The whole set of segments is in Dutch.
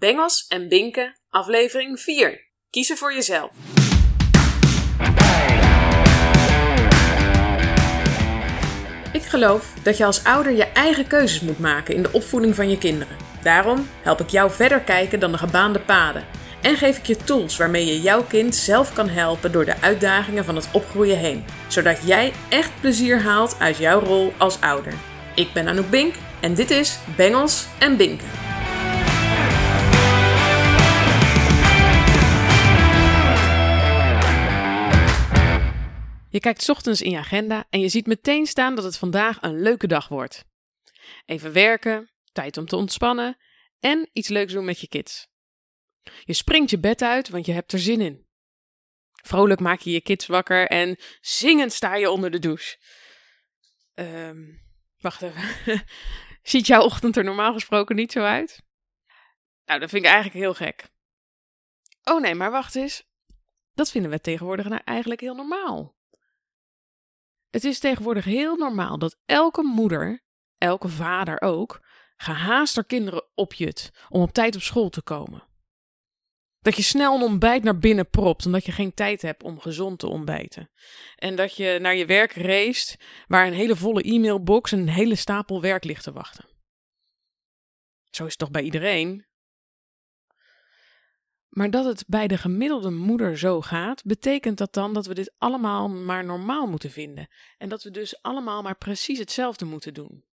Bengels en Binken, aflevering 4. Kiezen voor jezelf. Ik geloof dat je als ouder je eigen keuzes moet maken in de opvoeding van je kinderen. Daarom help ik jou verder kijken dan de gebaande paden. En geef ik je tools waarmee je jouw kind zelf kan helpen door de uitdagingen van het opgroeien heen. Zodat jij echt plezier haalt uit jouw rol als ouder. Ik ben Anouk Bink en dit is Bengels en Binken. Je kijkt ochtends in je agenda en je ziet meteen staan dat het vandaag een leuke dag wordt. Even werken, tijd om te ontspannen en iets leuks doen met je kids. Je springt je bed uit, want je hebt er zin in. Vrolijk maak je je kids wakker en zingend sta je onder de douche. Ehm, wacht even. Ziet jouw ochtend er normaal gesproken niet zo uit? Nou, dat vind ik eigenlijk heel gek. Oh nee, maar wacht eens. Dat vinden we tegenwoordig nou eigenlijk heel normaal. Het is tegenwoordig heel normaal dat elke moeder, elke vader ook, gehaast haar kinderen opjut om op tijd op school te komen. Dat je snel een ontbijt naar binnen propt, omdat je geen tijd hebt om gezond te ontbijten. En dat je naar je werk race, waar een hele volle e-mailbox en een hele stapel werk ligt te wachten. Zo is het toch bij iedereen? Maar dat het bij de gemiddelde moeder zo gaat, betekent dat dan dat we dit allemaal maar normaal moeten vinden. En dat we dus allemaal maar precies hetzelfde moeten doen.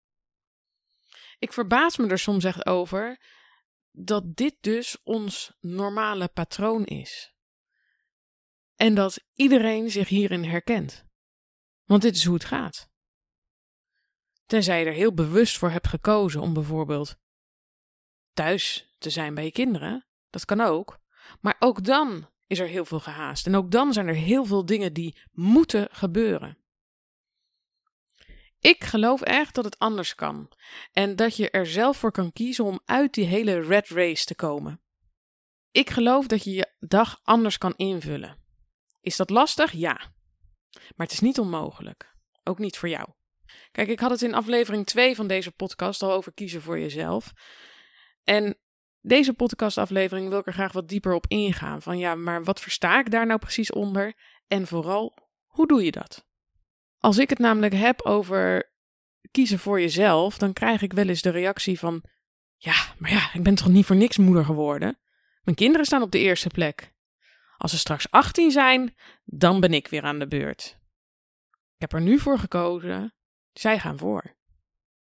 Ik verbaas me er soms echt over dat dit dus ons normale patroon is. En dat iedereen zich hierin herkent. Want dit is hoe het gaat. Tenzij je er heel bewust voor hebt gekozen om bijvoorbeeld thuis te zijn bij je kinderen, dat kan ook. Maar ook dan is er heel veel gehaast. En ook dan zijn er heel veel dingen die moeten gebeuren. Ik geloof echt dat het anders kan. En dat je er zelf voor kan kiezen om uit die hele red race te komen. Ik geloof dat je je dag anders kan invullen. Is dat lastig? Ja. Maar het is niet onmogelijk. Ook niet voor jou. Kijk, ik had het in aflevering 2 van deze podcast al over kiezen voor jezelf. En deze podcastaflevering wil ik er graag wat dieper op ingaan. Van ja, maar wat versta ik daar nou precies onder? En vooral, hoe doe je dat? Als ik het namelijk heb over kiezen voor jezelf, dan krijg ik wel eens de reactie van: Ja, maar ja, ik ben toch niet voor niks moeder geworden? Mijn kinderen staan op de eerste plek. Als ze straks 18 zijn, dan ben ik weer aan de beurt. Ik heb er nu voor gekozen, zij gaan voor.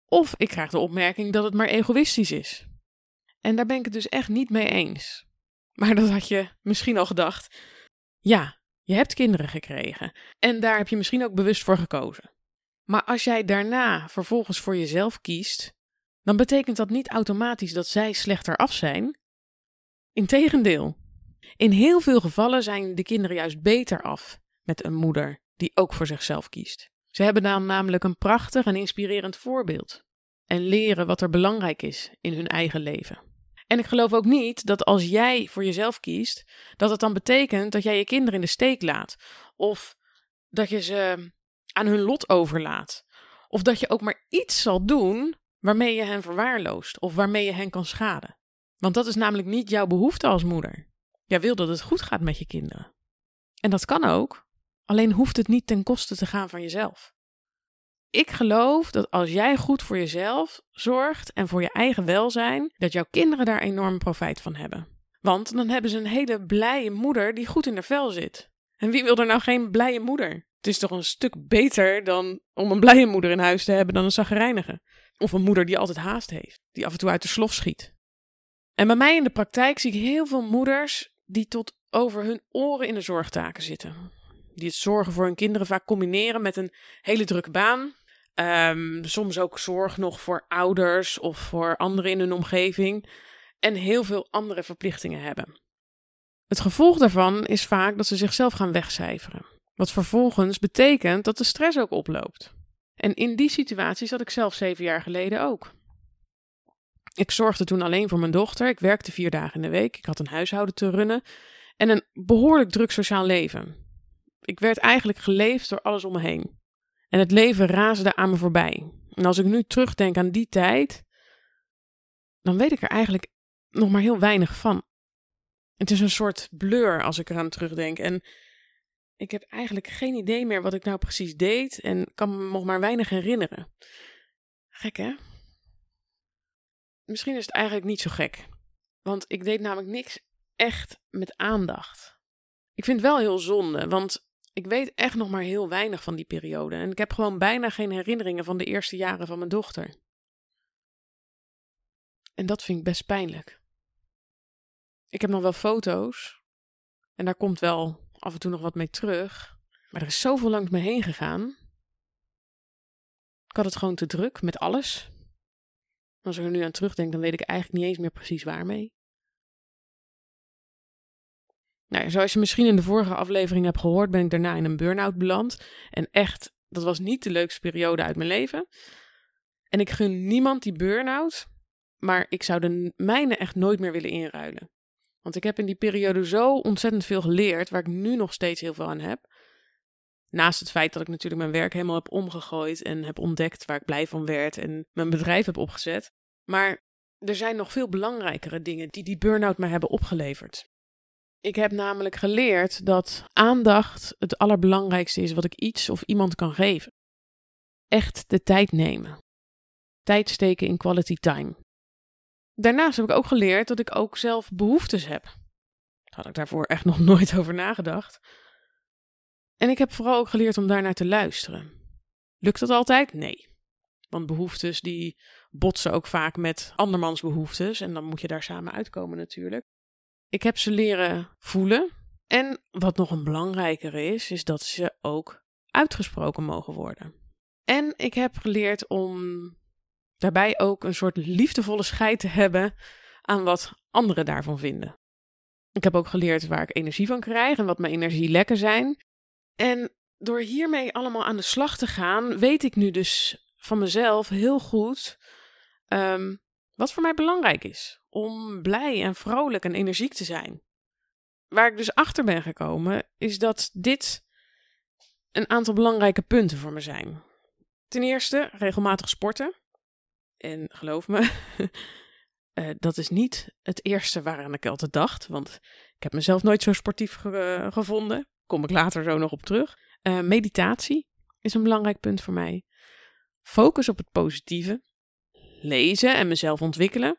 Of ik krijg de opmerking dat het maar egoïstisch is. En daar ben ik het dus echt niet mee eens. Maar dat had je misschien al gedacht. Ja, je hebt kinderen gekregen. En daar heb je misschien ook bewust voor gekozen. Maar als jij daarna vervolgens voor jezelf kiest, dan betekent dat niet automatisch dat zij slechter af zijn. Integendeel. In heel veel gevallen zijn de kinderen juist beter af met een moeder die ook voor zichzelf kiest. Ze hebben dan namelijk een prachtig en inspirerend voorbeeld en leren wat er belangrijk is in hun eigen leven. En ik geloof ook niet dat als jij voor jezelf kiest, dat het dan betekent dat jij je kinderen in de steek laat. Of dat je ze aan hun lot overlaat. Of dat je ook maar iets zal doen waarmee je hen verwaarloost of waarmee je hen kan schaden. Want dat is namelijk niet jouw behoefte als moeder. Jij wil dat het goed gaat met je kinderen. En dat kan ook, alleen hoeft het niet ten koste te gaan van jezelf. Ik geloof dat als jij goed voor jezelf zorgt en voor je eigen welzijn, dat jouw kinderen daar enorm profijt van hebben. Want dan hebben ze een hele blije moeder die goed in haar vel zit. En wie wil er nou geen blije moeder? Het is toch een stuk beter dan om een blije moeder in huis te hebben dan een zagrijnige. Of een moeder die altijd haast heeft, die af en toe uit de slof schiet. En bij mij in de praktijk zie ik heel veel moeders die tot over hun oren in de zorgtaken zitten. Die het zorgen voor hun kinderen vaak combineren met een hele drukke baan. Ehm, soms ook zorg nog voor ouders of voor anderen in hun omgeving. En heel veel andere verplichtingen hebben. Het gevolg daarvan is vaak dat ze zichzelf gaan wegcijferen. Wat vervolgens betekent dat de stress ook oploopt. En in die situatie zat ik zelf zeven jaar geleden ook. Ik zorgde toen alleen voor mijn dochter. Ik werkte vier dagen in de week. Ik had een huishouden te runnen. En een behoorlijk druk sociaal leven. Ik werd eigenlijk geleefd door alles om me heen. En het leven raasde aan me voorbij. En als ik nu terugdenk aan die tijd, dan weet ik er eigenlijk nog maar heel weinig van. Het is een soort blur als ik eraan terugdenk. En ik heb eigenlijk geen idee meer wat ik nou precies deed en kan me nog maar weinig herinneren. Gek hè? Misschien is het eigenlijk niet zo gek. Want ik deed namelijk niks echt met aandacht. Ik vind het wel heel zonde, want ik weet echt nog maar heel weinig van die periode. En ik heb gewoon bijna geen herinneringen van de eerste jaren van mijn dochter. En dat vind ik best pijnlijk. Ik heb nog wel foto's. En daar komt wel af en toe nog wat mee terug. Maar er is zoveel langs me heen gegaan. Ik had het gewoon te druk met alles. Als ik er nu aan terugdenk, dan weet ik eigenlijk niet eens meer precies waarmee. Nou, zoals je misschien in de vorige aflevering hebt gehoord, ben ik daarna in een burn-out beland. En echt, dat was niet de leukste periode uit mijn leven. En ik gun niemand die burn-out, maar ik zou de mijne echt nooit meer willen inruilen. Want ik heb in die periode zo ontzettend veel geleerd, waar ik nu nog steeds heel veel aan heb. Naast het feit dat ik natuurlijk mijn werk helemaal heb omgegooid en heb ontdekt waar ik blij van werd en mijn bedrijf heb opgezet. Maar er zijn nog veel belangrijkere dingen die die burn-out mij hebben opgeleverd. Ik heb namelijk geleerd dat aandacht het allerbelangrijkste is wat ik iets of iemand kan geven. Echt de tijd nemen. Tijd steken in quality time. Daarnaast heb ik ook geleerd dat ik ook zelf behoeftes heb. Had ik daarvoor echt nog nooit over nagedacht. En ik heb vooral ook geleerd om daarnaar te luisteren. Lukt dat altijd? Nee. Want behoeftes die botsen ook vaak met andermans behoeftes en dan moet je daar samen uitkomen natuurlijk. Ik heb ze leren voelen. En wat nog een belangrijker is, is dat ze ook uitgesproken mogen worden. En ik heb geleerd om daarbij ook een soort liefdevolle scheid te hebben aan wat anderen daarvan vinden. Ik heb ook geleerd waar ik energie van krijg en wat mijn energielekken zijn. En door hiermee allemaal aan de slag te gaan, weet ik nu dus van mezelf heel goed ehm, wat voor mij belangrijk is om blij en vrolijk en energiek te zijn. Waar ik dus achter ben gekomen, is dat dit een aantal belangrijke punten voor me zijn. Ten eerste, regelmatig sporten. En geloof me, uh, dat is niet het eerste waaraan ik altijd dacht. Want ik heb mezelf nooit zo sportief ge gevonden. Kom ik later zo nog op terug. Uh, meditatie is een belangrijk punt voor mij. Focus op het positieve. Lezen en mezelf ontwikkelen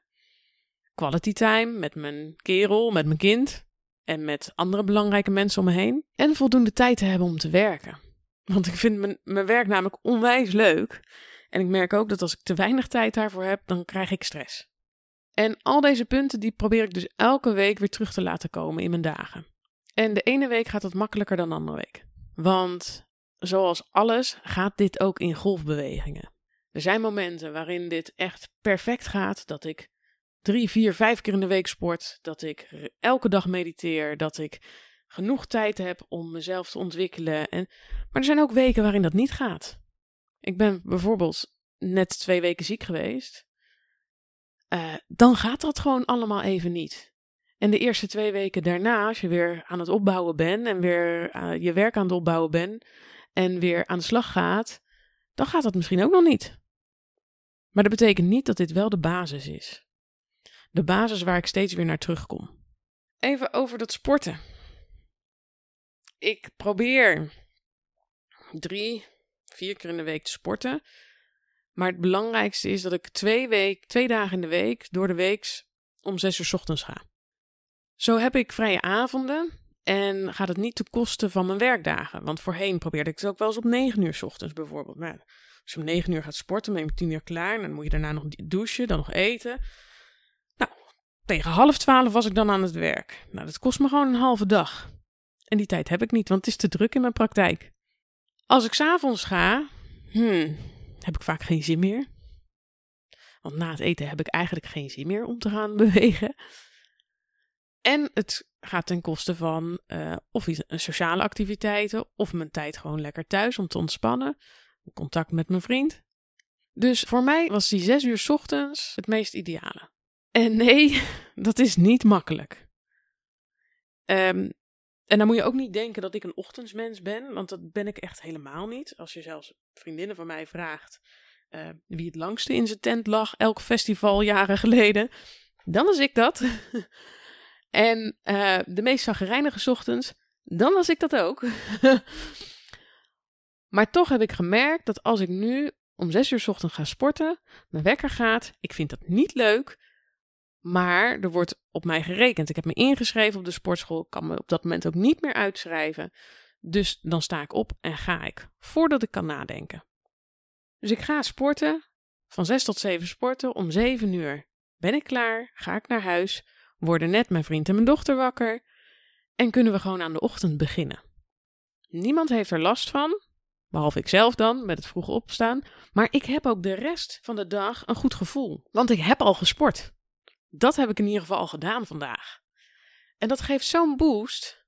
quality time met mijn kerel, met mijn kind en met andere belangrijke mensen om me heen. En voldoende tijd te hebben om te werken. Want ik vind mijn, mijn werk namelijk onwijs leuk. En ik merk ook dat als ik te weinig tijd daarvoor heb, dan krijg ik stress. En al deze punten die probeer ik dus elke week weer terug te laten komen in mijn dagen. En de ene week gaat dat makkelijker dan de andere week. Want zoals alles gaat dit ook in golfbewegingen. Er zijn momenten waarin dit echt perfect gaat, dat ik drie, vier, vijf keer in de week sport, dat ik elke dag mediteer, dat ik genoeg tijd heb om mezelf te ontwikkelen. En, maar er zijn ook weken waarin dat niet gaat. Ik ben bijvoorbeeld net twee weken ziek geweest. Uh, dan gaat dat gewoon allemaal even niet. En de eerste twee weken daarna, als je weer aan het opbouwen bent en weer uh, je werk aan het opbouwen bent en weer aan de slag gaat, dan gaat dat misschien ook nog niet. Maar dat betekent niet dat dit wel de basis is de basis waar ik steeds weer naar terugkom. Even over dat sporten. Ik probeer drie, vier keer in de week te sporten. Maar het belangrijkste is dat ik twee, week, twee dagen in de week, door de week, om zes uur ochtends ga. Zo heb ik vrije avonden en gaat het niet ten koste van mijn werkdagen. Want voorheen probeerde ik het ook wel eens op negen uur ochtends bijvoorbeeld. Maar als je om negen uur gaat sporten, ben je om tien uur klaar. En dan moet je daarna nog douchen, dan nog eten. Tegen half twaalf was ik dan aan het werk. Nou, dat kost me gewoon een halve dag. En die tijd heb ik niet, want het is te druk in mijn praktijk. Als ik s'avonds ga, hmm, heb ik vaak geen zin meer. Want na het eten heb ik eigenlijk geen zin meer om te gaan bewegen. En het gaat ten koste van uh, of een sociale activiteiten, of mijn tijd gewoon lekker thuis om te ontspannen. Contact met mijn vriend. Dus voor mij was die zes uur ochtends het meest ideale. En nee, dat is niet makkelijk. Um, en dan moet je ook niet denken dat ik een ochtendsmens ben, want dat ben ik echt helemaal niet. Als je zelfs vriendinnen van mij vraagt uh, wie het langste in zijn tent lag, elk festival jaren geleden, dan was ik dat. en uh, de meest zagrijnige ochtends, dan was ik dat ook. maar toch heb ik gemerkt dat als ik nu om zes uur ochtend ga sporten, mijn wekker gaat, ik vind dat niet leuk, maar er wordt op mij gerekend. Ik heb me ingeschreven op de sportschool, kan me op dat moment ook niet meer uitschrijven. Dus dan sta ik op en ga ik, voordat ik kan nadenken. Dus ik ga sporten, van 6 tot 7 sporten, om 7 uur ben ik klaar, ga ik naar huis, worden net mijn vriend en mijn dochter wakker en kunnen we gewoon aan de ochtend beginnen. Niemand heeft er last van, behalve ik zelf dan, met het vroeg opstaan, maar ik heb ook de rest van de dag een goed gevoel, want ik heb al gesport. Dat heb ik in ieder geval al gedaan vandaag. En dat geeft zo'n boost.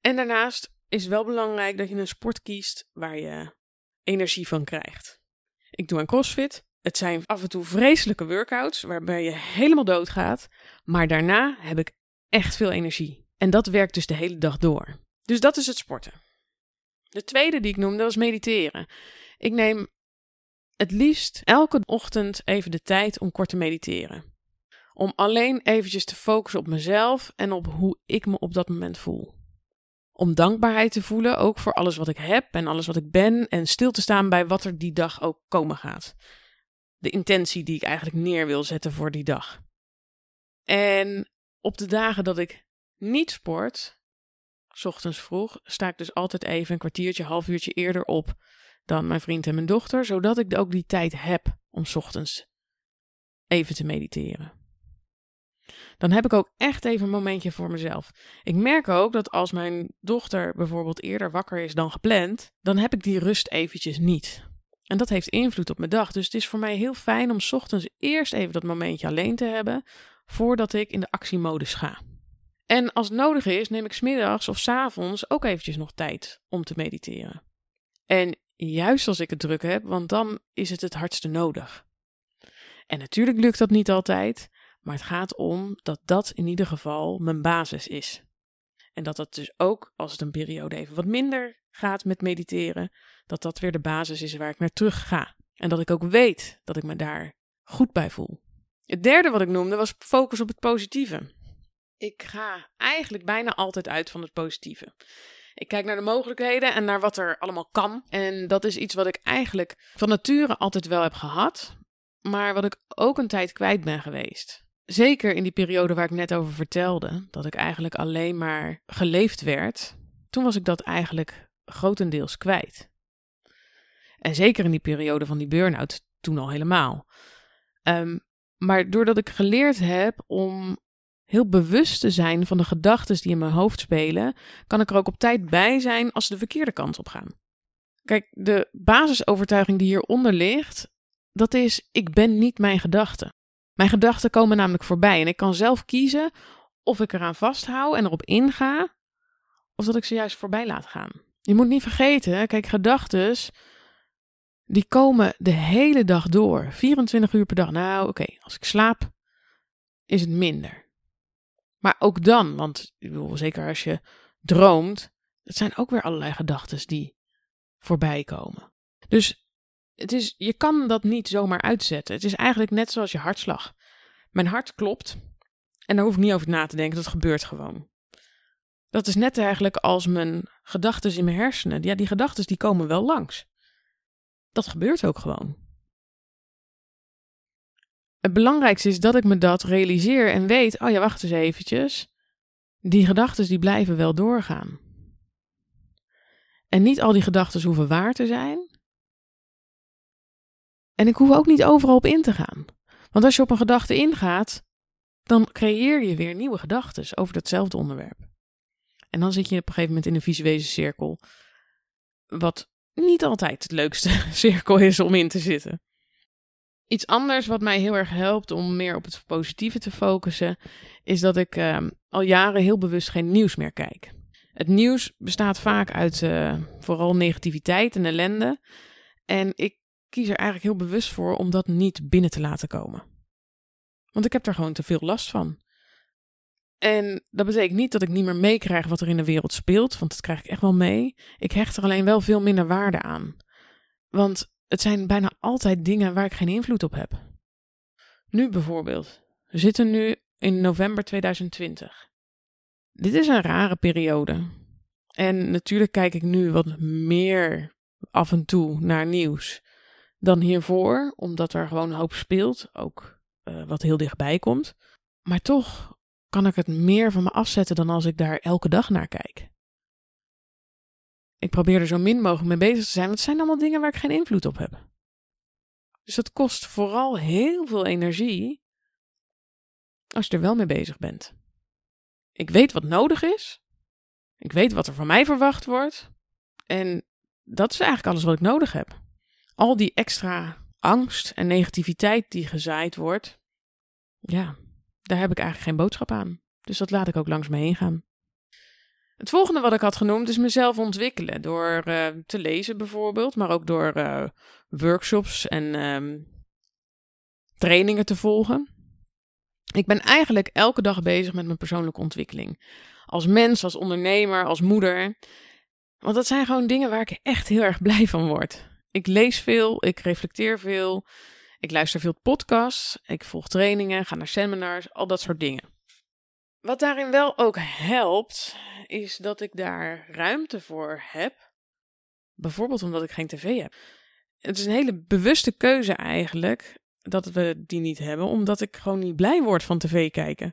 En daarnaast is wel belangrijk dat je een sport kiest waar je energie van krijgt. Ik doe een crossfit. Het zijn af en toe vreselijke workouts waarbij je helemaal doodgaat. Maar daarna heb ik echt veel energie. En dat werkt dus de hele dag door. Dus dat is het sporten. De tweede die ik noemde was mediteren. Ik neem het liefst elke ochtend even de tijd om kort te mediteren. Om alleen eventjes te focussen op mezelf en op hoe ik me op dat moment voel. Om dankbaarheid te voelen, ook voor alles wat ik heb en alles wat ik ben. En stil te staan bij wat er die dag ook komen gaat. De intentie die ik eigenlijk neer wil zetten voor die dag. En op de dagen dat ik niet sport, s ochtends vroeg, sta ik dus altijd even een kwartiertje, half uurtje eerder op dan mijn vriend en mijn dochter, zodat ik ook die tijd heb om s ochtends even te mediteren dan heb ik ook echt even een momentje voor mezelf. Ik merk ook dat als mijn dochter bijvoorbeeld eerder wakker is dan gepland, dan heb ik die rust eventjes niet. En dat heeft invloed op mijn dag. Dus het is voor mij heel fijn om ochtends eerst even dat momentje alleen te hebben, voordat ik in de actiemodus ga. En als het nodig is, neem ik smiddags of s avonds ook eventjes nog tijd om te mediteren. En juist als ik het druk heb, want dan is het het hardste nodig. En natuurlijk lukt dat niet altijd, maar het gaat om dat dat in ieder geval mijn basis is. En dat dat dus ook, als het een periode even wat minder gaat met mediteren, dat dat weer de basis is waar ik naar terug ga. En dat ik ook weet dat ik me daar goed bij voel. Het derde wat ik noemde was focus op het positieve. Ik ga eigenlijk bijna altijd uit van het positieve. Ik kijk naar de mogelijkheden en naar wat er allemaal kan. En dat is iets wat ik eigenlijk van nature altijd wel heb gehad, maar wat ik ook een tijd kwijt ben geweest zeker in die periode waar ik net over vertelde, dat ik eigenlijk alleen maar geleefd werd, toen was ik dat eigenlijk grotendeels kwijt. En zeker in die periode van die burn-out, toen al helemaal. Ehm, maar doordat ik geleerd heb om heel bewust te zijn van de gedachten die in mijn hoofd spelen, kan ik er ook op tijd bij zijn als ze de verkeerde kant op gaan. Kijk, de basisovertuiging die hieronder ligt, dat is: ik ben niet mijn gedachten. Mijn gedachten komen namelijk voorbij en ik kan zelf kiezen of ik eraan vasthoud en erop inga, of dat ik ze juist voorbij laat gaan. Je moet niet vergeten, kijk, gedachten, die komen de hele dag door, 24 uur per dag. Nou, oké, als ik slaap, is het minder. Maar ook dan, want bedoel, zeker als je droomt, het zijn ook weer allerlei gedachten die voorbij komen. Dus het is, je kan dat niet zomaar uitzetten. Het is eigenlijk net zoals je hartslag. Mijn hart klopt en daar hoef ik niet over na te denken, dat gebeurt gewoon. Dat is net eigenlijk als mijn gedachten in mijn hersenen. Ja, die gedachten die komen wel langs. Dat gebeurt ook gewoon. Het belangrijkste is dat ik me dat realiseer en weet, oh ja, wacht eens eventjes. Die gedachten die blijven wel doorgaan. En niet al die gedachten hoeven waar te zijn. En ik hoef ook niet overal op in te gaan. Want als je op een gedachte ingaat, dan creëer je weer nieuwe gedachten over datzelfde onderwerp. En dan zit je op een gegeven moment in een visuele cirkel, wat niet altijd het leukste cirkel is om in te zitten. Iets anders wat mij heel erg helpt om meer op het positieve te focussen, is dat ik uh, al jaren heel bewust geen nieuws meer kijk. Het nieuws bestaat vaak uit uh, vooral negativiteit en ellende. En ik kies er eigenlijk heel bewust voor om dat niet binnen te laten komen. Want ik heb daar gewoon te veel last van. En dat betekent niet dat ik niet meer meekrijg wat er in de wereld speelt, want dat krijg ik echt wel mee. Ik hecht er alleen wel veel minder waarde aan. Want het zijn bijna altijd dingen waar ik geen invloed op heb. Nu bijvoorbeeld. We zitten nu in november 2020. Dit is een rare periode. En natuurlijk kijk ik nu wat meer af en toe naar nieuws dan hiervoor, omdat er gewoon een hoop speelt, ook uh, wat heel dichtbij komt. Maar toch kan ik het meer van me afzetten dan als ik daar elke dag naar kijk. Ik probeer er zo min mogelijk mee bezig te zijn, want het zijn allemaal dingen waar ik geen invloed op heb. Dus dat kost vooral heel veel energie als je er wel mee bezig bent. Ik weet wat nodig is. Ik weet wat er van mij verwacht wordt. En dat is eigenlijk alles wat ik nodig heb. Al die extra angst en negativiteit die gezaaid wordt, ja, daar heb ik eigenlijk geen boodschap aan. Dus dat laat ik ook langs me heen gaan. Het volgende wat ik had genoemd is mezelf ontwikkelen. Door uh, te lezen bijvoorbeeld, maar ook door uh, workshops en uh, trainingen te volgen. Ik ben eigenlijk elke dag bezig met mijn persoonlijke ontwikkeling. Als mens, als ondernemer, als moeder. Want dat zijn gewoon dingen waar ik echt heel erg blij van word. Ik lees veel, ik reflecteer veel, ik luister veel podcasts, ik volg trainingen, ga naar seminars, al dat soort dingen. Wat daarin wel ook helpt, is dat ik daar ruimte voor heb. Bijvoorbeeld omdat ik geen tv heb. Het is een hele bewuste keuze eigenlijk dat we die niet hebben, omdat ik gewoon niet blij word van tv kijken.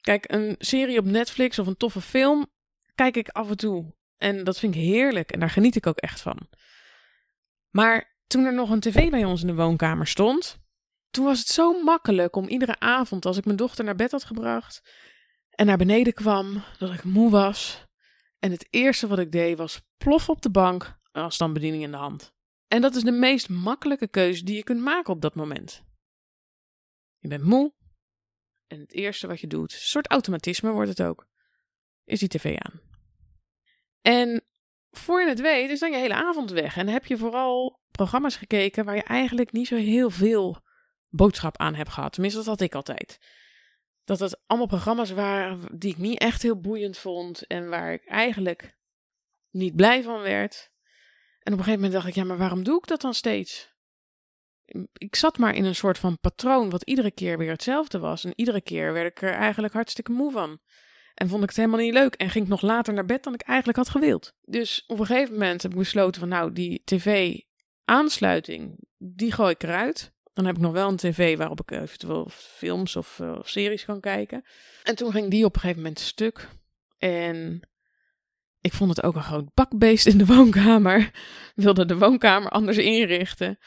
Kijk, een serie op Netflix of een toffe film kijk ik af en toe. En dat vind ik heerlijk en daar geniet ik ook echt van. Maar toen er nog een tv bij ons in de woonkamer stond, toen was het zo makkelijk om iedere avond, als ik mijn dochter naar bed had gebracht en naar beneden kwam, dat ik moe was. En het eerste wat ik deed was plof op de bank, afstandsbediening in de hand. En dat is de meest makkelijke keuze die je kunt maken op dat moment. Je bent moe en het eerste wat je doet, een soort automatisme wordt het ook, is die tv aan. En voor je het weet is dan je hele avond weg en heb je vooral programma's gekeken waar je eigenlijk niet zo heel veel boodschap aan hebt gehad. Tenminste, dat had ik altijd. Dat het allemaal programma's waren die ik niet echt heel boeiend vond en waar ik eigenlijk niet blij van werd. En op een gegeven moment dacht ik, ja, maar waarom doe ik dat dan steeds? Ik zat maar in een soort van patroon wat iedere keer weer hetzelfde was. En iedere keer werd ik er eigenlijk hartstikke moe van. En vond ik het helemaal niet leuk en ging ik nog later naar bed dan ik eigenlijk had gewild. Dus op een gegeven moment heb ik besloten van nou, die tv-aansluiting, die gooi ik eruit. Dan heb ik nog wel een tv waarop ik eventueel films of, uh, of series kan kijken. En toen ging die op een gegeven moment stuk. En ik vond het ook een groot bakbeest in de woonkamer. Wilde de woonkamer anders inrichten.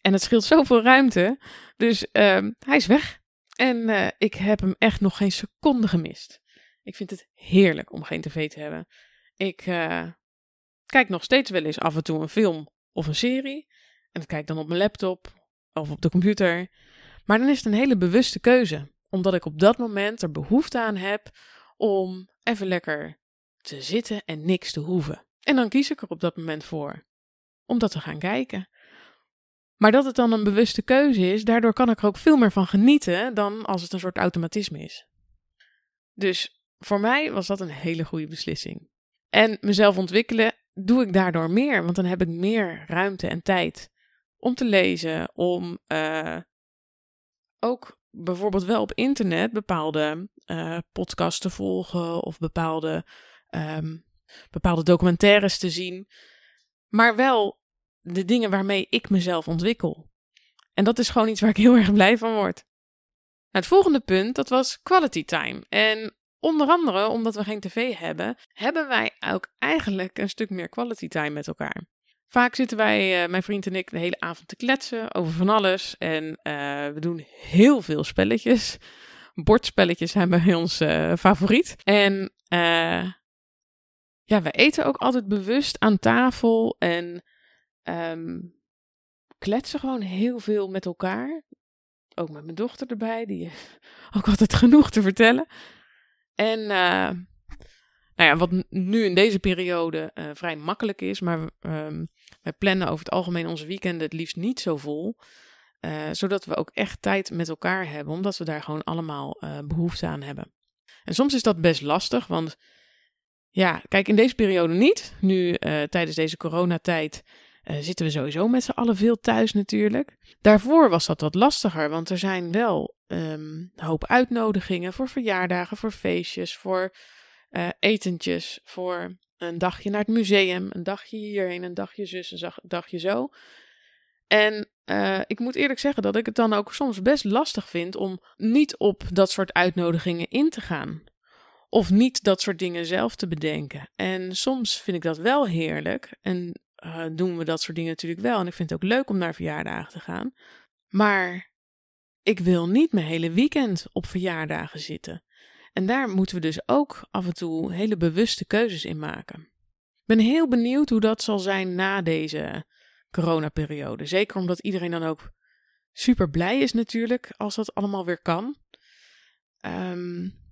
En het scheelt zoveel ruimte. Dus uh, hij is weg. En uh, ik heb hem echt nog geen seconde gemist. Ik vind het heerlijk om geen tv te hebben. Ik uh, kijk nog steeds wel eens af en toe een film of een serie. En dat kijk dan op mijn laptop of op de computer. Maar dan is het een hele bewuste keuze. Omdat ik op dat moment er behoefte aan heb om even lekker te zitten en niks te hoeven. En dan kies ik er op dat moment voor om dat te gaan kijken. Maar dat het dan een bewuste keuze is, daardoor kan ik er ook veel meer van genieten dan als het een soort automatisme is. Dus voor mij was dat een hele goede beslissing. En mezelf ontwikkelen doe ik daardoor meer, want dan heb ik meer ruimte en tijd om te lezen, om uh, ook bijvoorbeeld wel op internet bepaalde uh, podcasts te volgen of bepaalde um, bepaalde documentaires te zien. Maar wel de dingen waarmee ik mezelf ontwikkel. En dat is gewoon iets waar ik heel erg blij van word. Nou, het volgende punt, dat was quality time. En onder andere omdat we geen tv hebben, hebben wij ook eigenlijk een stuk meer quality time met elkaar. Vaak zitten wij, uh, mijn vriend en ik, de hele avond te kletsen over van alles. En uh, we doen heel veel spelletjes. Bordspelletjes zijn bij ons uh, favoriet. En ja, we eten ook altijd bewust aan tafel en um, kletsen gewoon heel veel met elkaar. Ook met mijn dochter erbij, die ook altijd genoeg te vertellen. En uh, nou ja, wat nu in deze periode uh, vrij makkelijk is, maar um, wij plannen over het algemeen onze weekenden het liefst niet zo vol. Uh, zodat we ook echt tijd met elkaar hebben, omdat we daar gewoon allemaal behoefte aan hebben. En soms is dat best lastig, want ja, kijk, in deze periode niet. Nu, tijdens deze coronatijd, uh, zitten we sowieso met z'n allen veel thuis natuurlijk. Daarvoor was dat wat lastiger, want er zijn wel um, een hoop uitnodigingen voor verjaardagen, voor feestjes, voor uh, etentjes, voor een dagje naar het museum, een dagje hierheen, een dagje zus, een dagje zo. En uh, ik moet eerlijk zeggen dat ik het dan ook soms best lastig vind om niet op dat soort uitnodigingen in te gaan. Of niet dat soort dingen zelf te bedenken. En soms vind ik dat wel heerlijk. En uh, doen we dat soort dingen natuurlijk wel. En ik vind het ook leuk om naar verjaardagen te gaan. Maar ik wil niet mijn hele weekend op verjaardagen zitten. En daar moeten we dus ook af en toe hele bewuste keuzes in maken. Ik ben heel benieuwd hoe dat zal zijn na deze coronaperiode. Zeker omdat iedereen dan ook super blij is natuurlijk als dat allemaal weer kan. Um,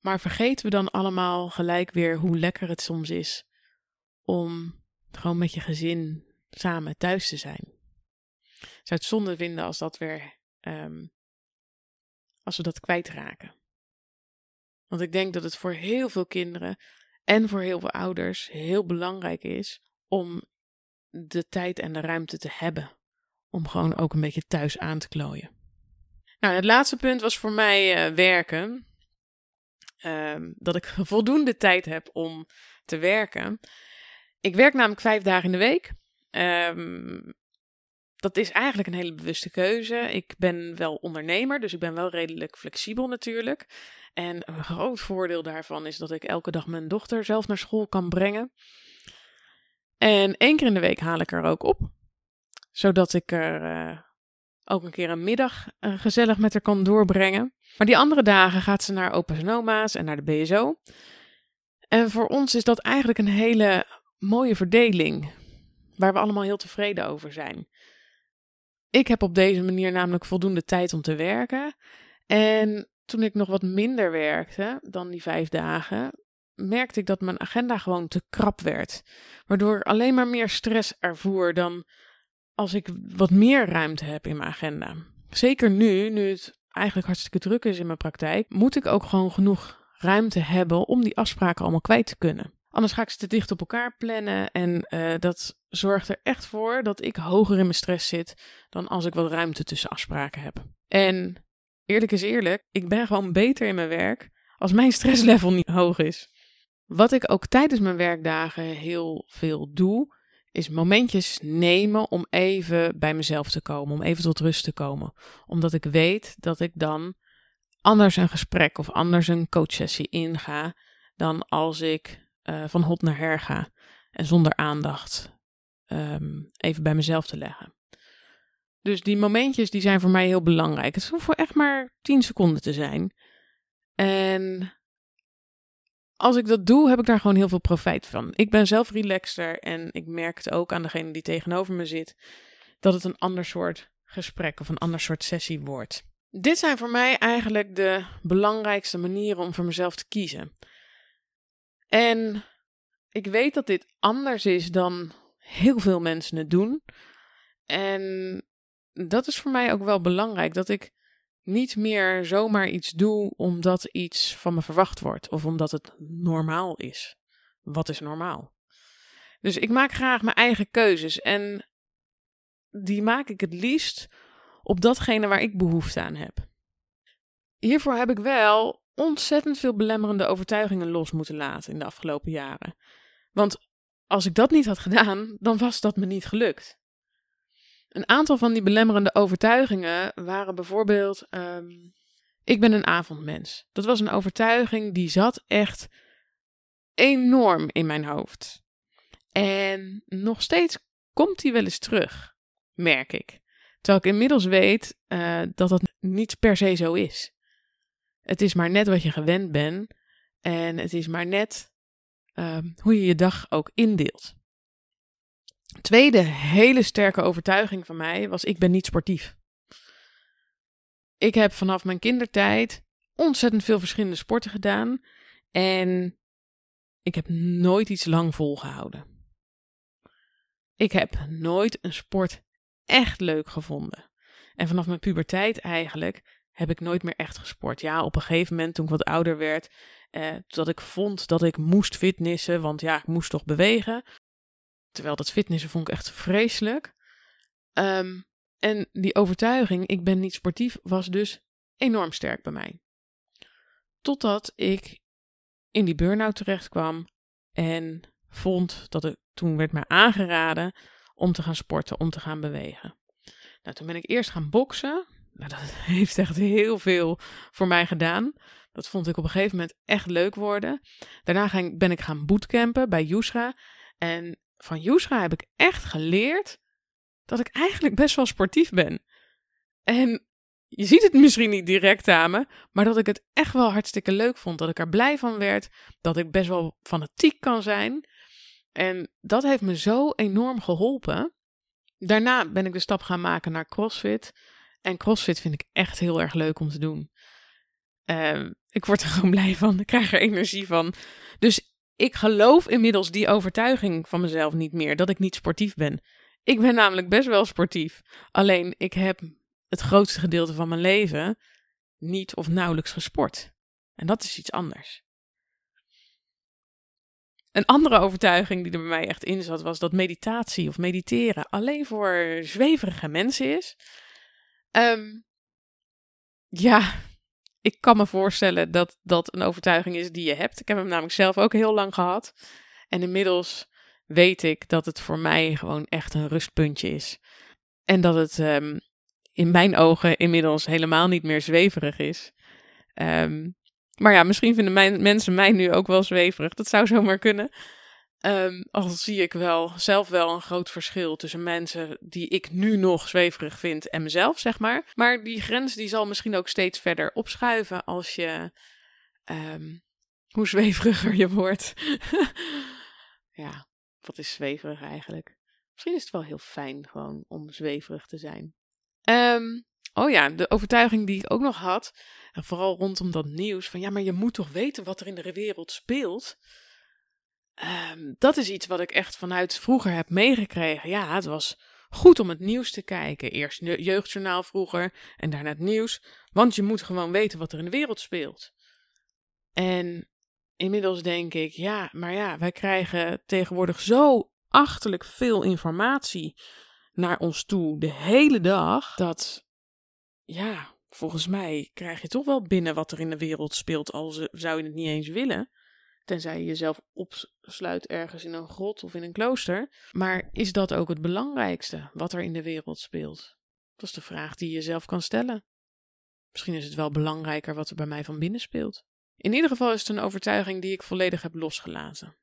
maar vergeten we dan allemaal gelijk weer hoe lekker het soms is om gewoon met je gezin samen thuis te zijn? Ik zou het zonde vinden als dat weer, um, als we dat kwijtraken. Want ik denk dat het voor heel veel kinderen en voor heel veel ouders heel belangrijk is om de tijd en de ruimte te hebben. Om gewoon ook een beetje thuis aan te klooien. Nou, het laatste punt was voor mij uh, werken. Um, dat ik voldoende tijd heb om te werken. Ik werk namelijk vijf dagen in de week. Um, dat is eigenlijk een hele bewuste keuze. Ik ben wel ondernemer, dus ik ben wel redelijk flexibel natuurlijk. En een groot voordeel daarvan is dat ik elke dag mijn dochter zelf naar school kan brengen. En één keer in de week haal ik er ook op, zodat ik er uh, ook een keer een middag uh, gezellig met haar kan doorbrengen. Maar die andere dagen gaat ze naar opa's en oma's en naar de BSO. En voor ons is dat eigenlijk een hele mooie verdeling, waar we allemaal heel tevreden over zijn. Ik heb op deze manier namelijk voldoende tijd om te werken. En toen ik nog wat minder werkte dan die vijf dagen, merkte ik dat mijn agenda gewoon te krap werd. Waardoor ik alleen maar meer stress ervoer dan als ik wat meer ruimte heb in mijn agenda. Zeker nu, nu het eigenlijk hartstikke druk is in mijn praktijk, moet ik ook gewoon genoeg ruimte hebben om die afspraken allemaal kwijt te kunnen. Anders ga ik ze te dicht op elkaar plannen en uh, dat zorgt er echt voor dat ik hoger in mijn stress zit dan als ik wat ruimte tussen afspraken heb. En eerlijk is eerlijk, ik ben gewoon beter in mijn werk als mijn stresslevel niet hoog is. Wat ik ook tijdens mijn werkdagen heel veel doe, is momentjes nemen om even bij mezelf te komen, om even tot rust te komen. Omdat ik weet dat ik dan anders een gesprek of anders een coachsessie inga dan als ik uh, van hot naar her ga en zonder aandacht um, even bij mezelf te leggen. Dus die momentjes die zijn voor mij heel belangrijk. Het hoeft voor echt maar 10 seconden te zijn. En als ik dat doe, heb ik daar gewoon heel veel profijt van. Ik ben zelf relaxter en ik merk het ook aan degene die tegenover me zit, dat het een ander soort gesprek of een ander soort sessie wordt. Dit zijn voor mij eigenlijk de belangrijkste manieren om voor mezelf te kiezen. En ik weet dat dit anders is dan heel veel mensen het doen. En dat is voor mij ook wel belangrijk, dat ik niet meer zomaar iets doe omdat iets van me verwacht wordt of omdat het normaal is. Wat is normaal? Dus ik maak graag mijn eigen keuzes en die maak ik het liefst op datgene waar ik behoefte aan heb. Hiervoor heb ik wel ontzettend veel belemmerende overtuigingen los moeten laten in de afgelopen jaren. Want als ik dat niet had gedaan, dan was dat me niet gelukt. Een aantal van die belemmerende overtuigingen waren bijvoorbeeld: um, ik ben een avondmens. Dat was een overtuiging die zat echt enorm in mijn hoofd. En nog steeds komt die wel eens terug, merk ik. Terwijl ik inmiddels weet uh, dat dat niet per se zo is. Het is maar net wat je gewend bent en het is maar net uh, hoe je je dag ook indeelt. Tweede hele sterke overtuiging van mij was: ik ben niet sportief. Ik heb vanaf mijn kindertijd ontzettend veel verschillende sporten gedaan en ik heb nooit iets lang volgehouden. Ik heb nooit een sport echt leuk gevonden. En vanaf mijn puberteit eigenlijk heb ik nooit meer echt gesport. Ja, op een gegeven moment toen ik wat ouder werd, eh, dat ik vond dat ik moest fitnessen, want ja, ik moest toch bewegen. Terwijl dat fitnessen vond ik echt vreselijk. Ehm, en die overtuiging, ik ben niet sportief, was dus enorm sterk bij mij. Totdat ik in die burn-out terecht kwam en vond dat het toen werd mij aangeraden om te gaan sporten, om te gaan bewegen. Nou, toen ben ik eerst gaan boksen. Nou, dat heeft echt heel veel voor mij gedaan. Dat vond ik op een gegeven moment echt leuk worden. Daarna ben ik gaan bootcampen bij Yusra. En van Yusra heb ik echt geleerd dat ik eigenlijk best wel sportief ben. En je ziet het misschien niet direct aan me, maar dat ik het echt wel hartstikke leuk vond. Dat ik er blij van werd. Dat ik best wel fanatiek kan zijn. En dat heeft me zo enorm geholpen. Daarna ben ik de stap gaan maken naar CrossFit. En CrossFit vind ik echt heel erg leuk om te doen. Uh, ik word er gewoon blij van. Ik krijg er energie van. Dus ik geloof inmiddels die overtuiging van mezelf niet meer dat ik niet sportief ben. Ik ben namelijk best wel sportief. Alleen ik heb het grootste gedeelte van mijn leven niet of nauwelijks gesport. En dat is iets anders. Een andere overtuiging die er bij mij echt in zat, was dat meditatie of mediteren alleen voor zweverige mensen is. Um, ja, ik kan me voorstellen dat dat een overtuiging is die je hebt. Ik heb hem namelijk zelf ook heel lang gehad. En inmiddels weet ik dat het voor mij gewoon echt een rustpuntje is. En dat het um, in mijn ogen inmiddels helemaal niet meer zweverig is. Um, maar ja, misschien vinden mijn, mensen mij nu ook wel zweverig. Dat zou zomaar kunnen. Um, al zie ik wel zelf wel een groot verschil tussen mensen die ik nu nog zweverig vind en mezelf, zeg maar. Maar die grens die zal misschien ook steeds verder opschuiven als je. Um, hoe zweveriger je wordt. ja, wat is zweverig eigenlijk? Misschien is het wel heel fijn gewoon om zweverig te zijn. Um, oh ja, de overtuiging die ik ook nog had, vooral rondom dat nieuws, van ja, maar je moet toch weten wat er in de wereld speelt. Um, dat is iets wat ik echt vanuit vroeger heb meegekregen. Ja, het was goed om het nieuws te kijken. Eerst jeugdjournaal vroeger en daarna het nieuws. Want je moet gewoon weten wat er in de wereld speelt. En inmiddels denk ik, ja, maar ja, wij krijgen tegenwoordig zo achterlijk veel informatie naar ons toe de hele dag. Dat, ja, volgens mij krijg je toch wel binnen wat er in de wereld speelt, al zou je het niet eens willen. Tenzij je jezelf opsluit ergens in een grot of in een klooster. Maar is dat ook het belangrijkste, wat er in de wereld speelt? Dat is de vraag die je zelf kan stellen. Misschien is het wel belangrijker wat er bij mij van binnen speelt. In ieder geval is het een overtuiging die ik volledig heb losgelaten.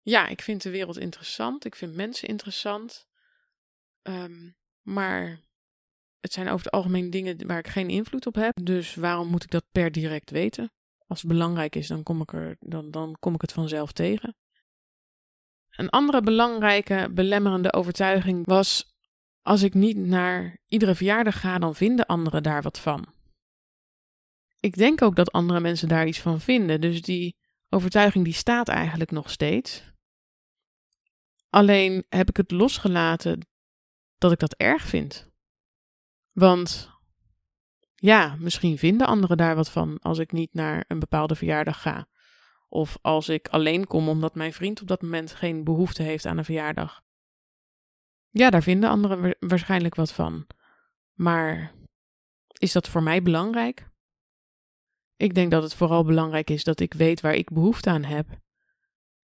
Ja, ik vind de wereld interessant. Ik vind mensen interessant. Um, maar het zijn over het algemeen dingen waar ik geen invloed op heb. Dus waarom moet ik dat per direct weten? Als het belangrijk is, dan kom ik, er, dan, dan kom ik het vanzelf tegen. Een andere belangrijke belemmerende overtuiging was: als ik niet naar iedere verjaardag ga, dan vinden anderen daar wat van. Ik denk ook dat andere mensen daar iets van vinden, dus die overtuiging die staat eigenlijk nog steeds. Alleen heb ik het losgelaten dat ik dat erg vind. Want ja, misschien vinden anderen daar wat van als ik niet naar een bepaalde verjaardag ga. Of als ik alleen kom omdat mijn vriend op dat moment geen behoefte heeft aan een verjaardag. Ja, daar vinden anderen waarschijnlijk wat van. Maar is dat voor mij belangrijk? Ik denk dat het vooral belangrijk is dat ik weet waar ik behoefte aan heb.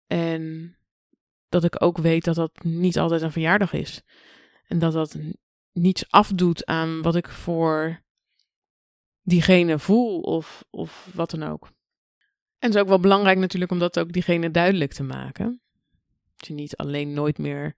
En dat ik ook weet dat dat niet altijd een verjaardag is. En dat dat niets afdoet aan wat ik voor diegene voel of, of wat dan ook. En het is ook wel belangrijk natuurlijk om dat ook diegene duidelijk te maken. Dat je niet alleen nooit meer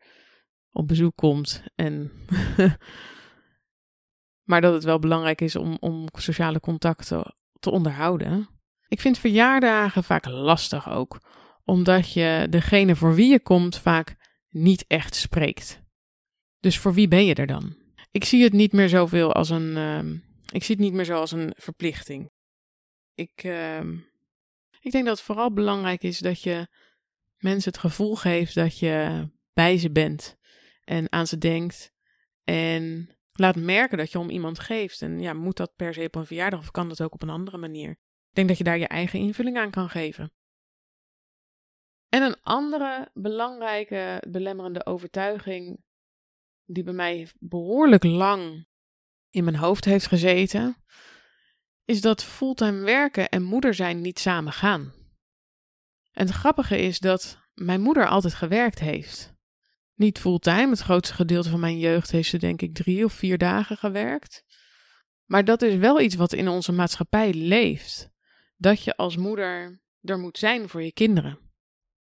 op bezoek komt en maar dat het wel belangrijk is om, om sociale contacten te onderhouden. Ik vind verjaardagen vaak lastig ook, omdat je degene voor wie je komt vaak niet echt spreekt. Dus voor wie ben je er dan? Ik zie het niet meer zoveel als een. Uh, ik zie het niet meer zo als een verplichting. Ik, uh, ik denk dat het vooral belangrijk is dat je mensen het gevoel geeft dat je bij ze bent en aan ze denkt. En laat merken dat je om iemand geeft. En ja, moet dat per se op een verjaardag of kan dat ook op een andere manier? Ik denk dat je daar je eigen invulling aan kan geven. En een andere belangrijke belemmerende overtuiging, die bij mij behoorlijk lang in mijn hoofd heeft gezeten, is dat fulltime werken en moeder zijn niet samen gaan. En het grappige is dat mijn moeder altijd gewerkt heeft. Niet fulltime, het grootste gedeelte van mijn jeugd heeft ze denk ik drie of vier dagen gewerkt. Maar dat is wel iets wat in onze maatschappij leeft. Dat je als moeder er moet zijn voor je kinderen.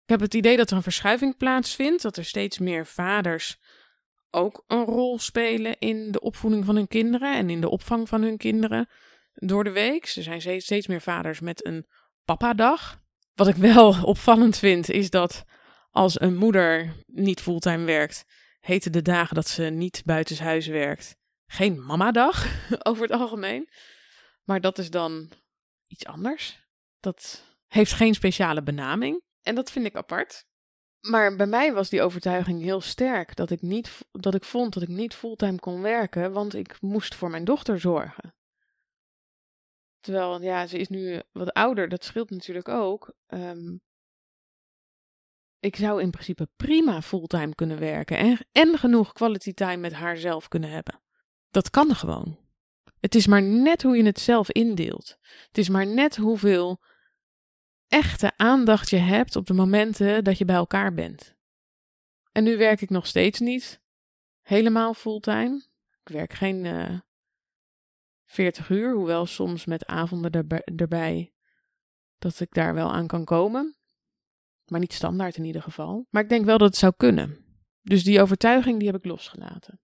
Ik heb het idee dat er een verschuiving plaatsvindt, dat er steeds meer vaders ook een rol spelen in de opvoeding van hun kinderen en in de opvang van hun kinderen door de week. Er zijn steeds meer vaders met een papadag. Wat ik wel opvallend vind, is dat als een moeder niet fulltime werkt, heten de dagen dat ze niet buitenshuis werkt geen mamadag over het algemeen. Maar dat is dan iets anders. Dat heeft geen speciale benaming. En dat vind ik apart. Maar bij mij was die overtuiging heel sterk dat ik, niet, dat ik vond dat ik niet fulltime kon werken, want ik moest voor mijn dochter zorgen. Terwijl, ja, ze is nu wat ouder, dat scheelt natuurlijk ook. Um, ik zou in principe prima fulltime kunnen werken en, en genoeg quality time met haar zelf kunnen hebben. Dat kan gewoon. Het is maar net hoe je het zelf indeelt. Het is maar net hoeveel echte aandacht je hebt op de momenten dat je bij elkaar bent. En nu werk ik nog steeds niet helemaal fulltime. Ik werk geen uh, eh, 40 uur, hoewel soms met avonden erbij dat ik daar wel aan kan komen. Maar niet standaard in ieder geval. Maar ik denk wel dat het zou kunnen. Dus die overtuiging die heb ik losgelaten.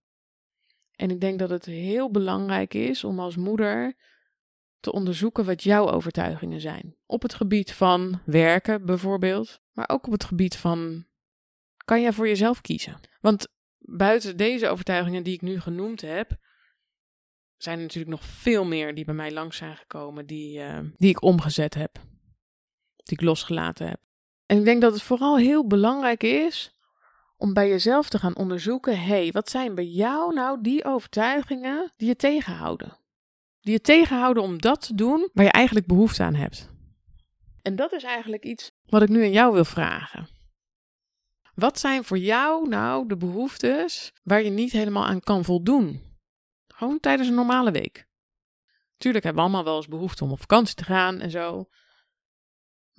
En ik denk dat het heel belangrijk is om als moeder te onderzoeken wat jouw overtuigingen zijn. Op het gebied van werken bijvoorbeeld, maar ook op het gebied van kan jij voor jezelf kiezen? Want buiten deze overtuigingen die ik nu genoemd heb, zijn er natuurlijk nog veel meer die bij mij langs zijn gekomen, die, uh, die ik omgezet heb, die ik losgelaten heb. En ik denk dat het vooral heel belangrijk is om bij jezelf te gaan onderzoeken: hé, hey, wat zijn bij jou nou die overtuigingen die je tegenhouden? Die je tegenhouden om dat te doen waar je eigenlijk behoefte aan hebt. En dat is eigenlijk iets wat ik nu aan jou wil vragen. Wat zijn voor jou nou de behoeftes waar je niet helemaal aan kan voldoen? Gewoon tijdens een normale week. Tuurlijk hebben we allemaal wel eens behoefte om op vakantie te gaan en zo.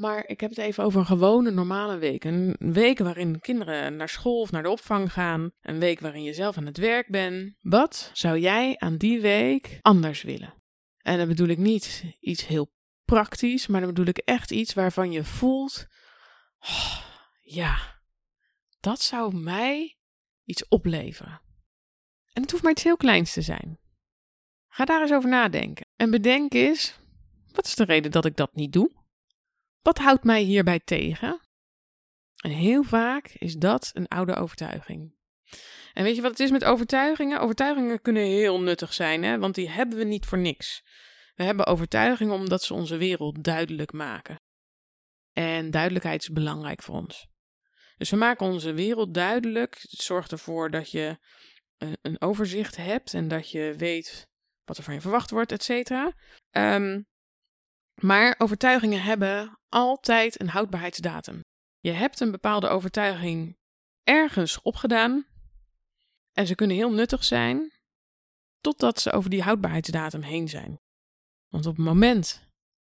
Maar ik heb het even over een gewone normale week. Een week waarin de kinderen naar school of naar de opvang gaan. Een week waarin je zelf aan het werk bent. Wat zou jij aan die week anders willen? En dan bedoel ik niet iets heel praktisch, maar dan bedoel ik echt iets waarvan je voelt: oh, ja, dat zou mij iets opleveren. En het hoeft maar iets heel kleins te zijn. Ga daar eens over nadenken. En bedenk eens: wat is de reden dat ik dat niet doe? Wat houdt mij hierbij tegen? En heel vaak is dat een oude overtuiging. En weet je wat het is met overtuigingen? Overtuigingen kunnen heel nuttig zijn, hè? want die hebben we niet voor niks. We hebben overtuigingen omdat ze onze wereld duidelijk maken. En duidelijkheid is belangrijk voor ons. Dus we maken onze wereld duidelijk. Het zorgt ervoor dat je een overzicht hebt en dat je weet wat er van je verwacht wordt, et cetera. Um, maar overtuigingen hebben altijd een houdbaarheidsdatum. Je hebt een bepaalde overtuiging ergens opgedaan en ze kunnen heel nuttig zijn totdat ze over die houdbaarheidsdatum heen zijn. Want op het moment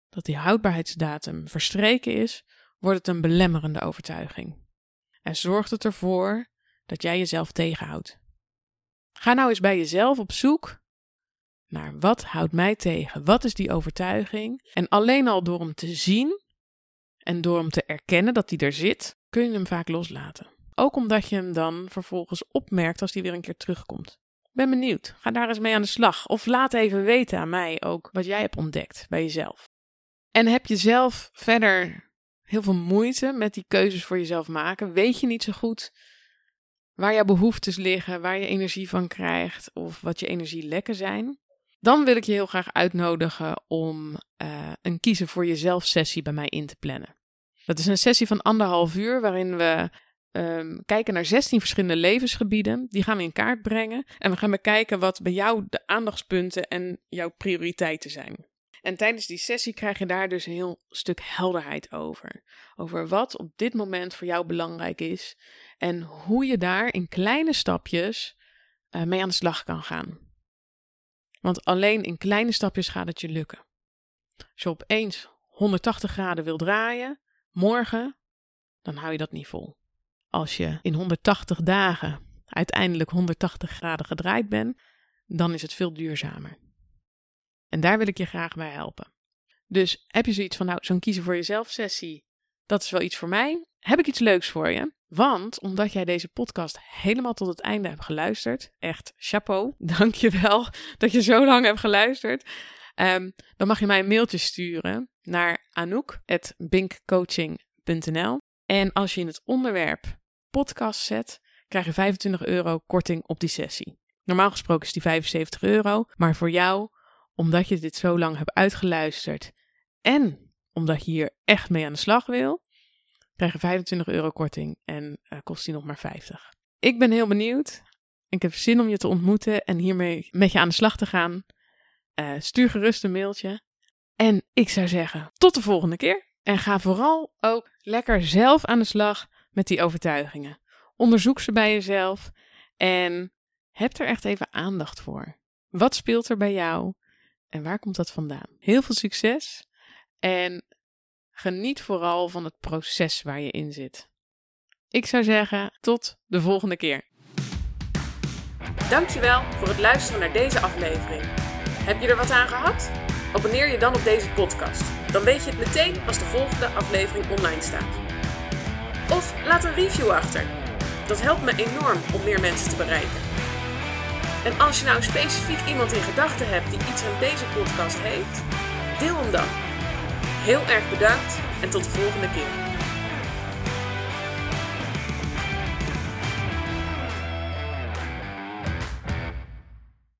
dat die houdbaarheidsdatum verstreken is, wordt het een belemmerende overtuiging. En zorgt het ervoor dat jij jezelf tegenhoudt. Ga nou eens bij jezelf op zoek naar wat houdt mij tegen? Wat is die overtuiging? En alleen al door hem te zien en door hem te erkennen dat hij er zit, kun je hem vaak loslaten. Ook omdat je hem dan vervolgens opmerkt als hij weer een keer terugkomt. Ben benieuwd. Ga daar eens mee aan de slag. Of laat even weten aan mij ook wat jij hebt ontdekt bij jezelf. En heb je zelf verder heel veel moeite met die keuzes voor jezelf maken? Weet je niet zo goed waar jouw behoeftes liggen, waar je energie van krijgt of wat je energielekken zijn? Dan wil ik je heel graag uitnodigen om uh, een kiezen voor jezelf sessie bij mij in te plannen. Dat is een sessie van anderhalf uur waarin we um, kijken naar 16 verschillende levensgebieden. Die gaan we in kaart brengen en we gaan bekijken wat bij jou de aandachtspunten en jouw prioriteiten zijn. En tijdens die sessie krijg je daar dus een heel stuk helderheid over. Over wat op dit moment voor jou belangrijk is en hoe je daar in kleine stapjes uh, mee aan de slag kan gaan. Want alleen in kleine stapjes gaat het je lukken. Als je opeens 180 graden wil draaien, morgen, dan hou je dat niet vol. Als je in 180 dagen uiteindelijk 180 graden gedraaid bent, dan is het veel duurzamer. En daar wil ik je graag bij helpen. Dus heb je zoiets van, nou, zo'n kiezen voor jezelf sessie, dat is wel iets voor mij. Heb ik iets leuks voor je? Want omdat jij deze podcast helemaal tot het einde hebt geluisterd, echt chapeau, dank je wel dat je zo lang hebt geluisterd. Um, dan mag je mij een mailtje sturen naar anouk.binkcoaching.nl. En als je in het onderwerp podcast zet, krijg je 25 euro korting op die sessie. Normaal gesproken is die 75 euro, maar voor jou, omdat je dit zo lang hebt uitgeluisterd en omdat je hier echt mee aan de slag wil, krijg je 25 euro korting en uh, kost die nog maar 50. Ik ben heel benieuwd. Ik heb zin om je te ontmoeten en hiermee met je aan de slag te gaan. Uh, stuur gerust een mailtje. En ik zou zeggen, tot de volgende keer. En ga vooral ook lekker zelf aan de slag met die overtuigingen. Onderzoek ze bij jezelf en heb er echt even aandacht voor. Wat speelt er bij jou en waar komt dat vandaan? Heel veel succes en geniet vooral van het proces waar je in zit. Ik zou zeggen, tot de volgende keer. Dankjewel voor het luisteren naar deze aflevering. Heb je er wat aan gehad? Abonneer je dan op deze podcast. Dan weet je het meteen als de volgende aflevering online staat. Of laat een review achter. Dat helpt me enorm om meer mensen te bereiken. En als je nou specifiek iemand in gedachten hebt die iets aan deze podcast heeft, deel hem dan. Heel erg bedankt en tot de volgende keer.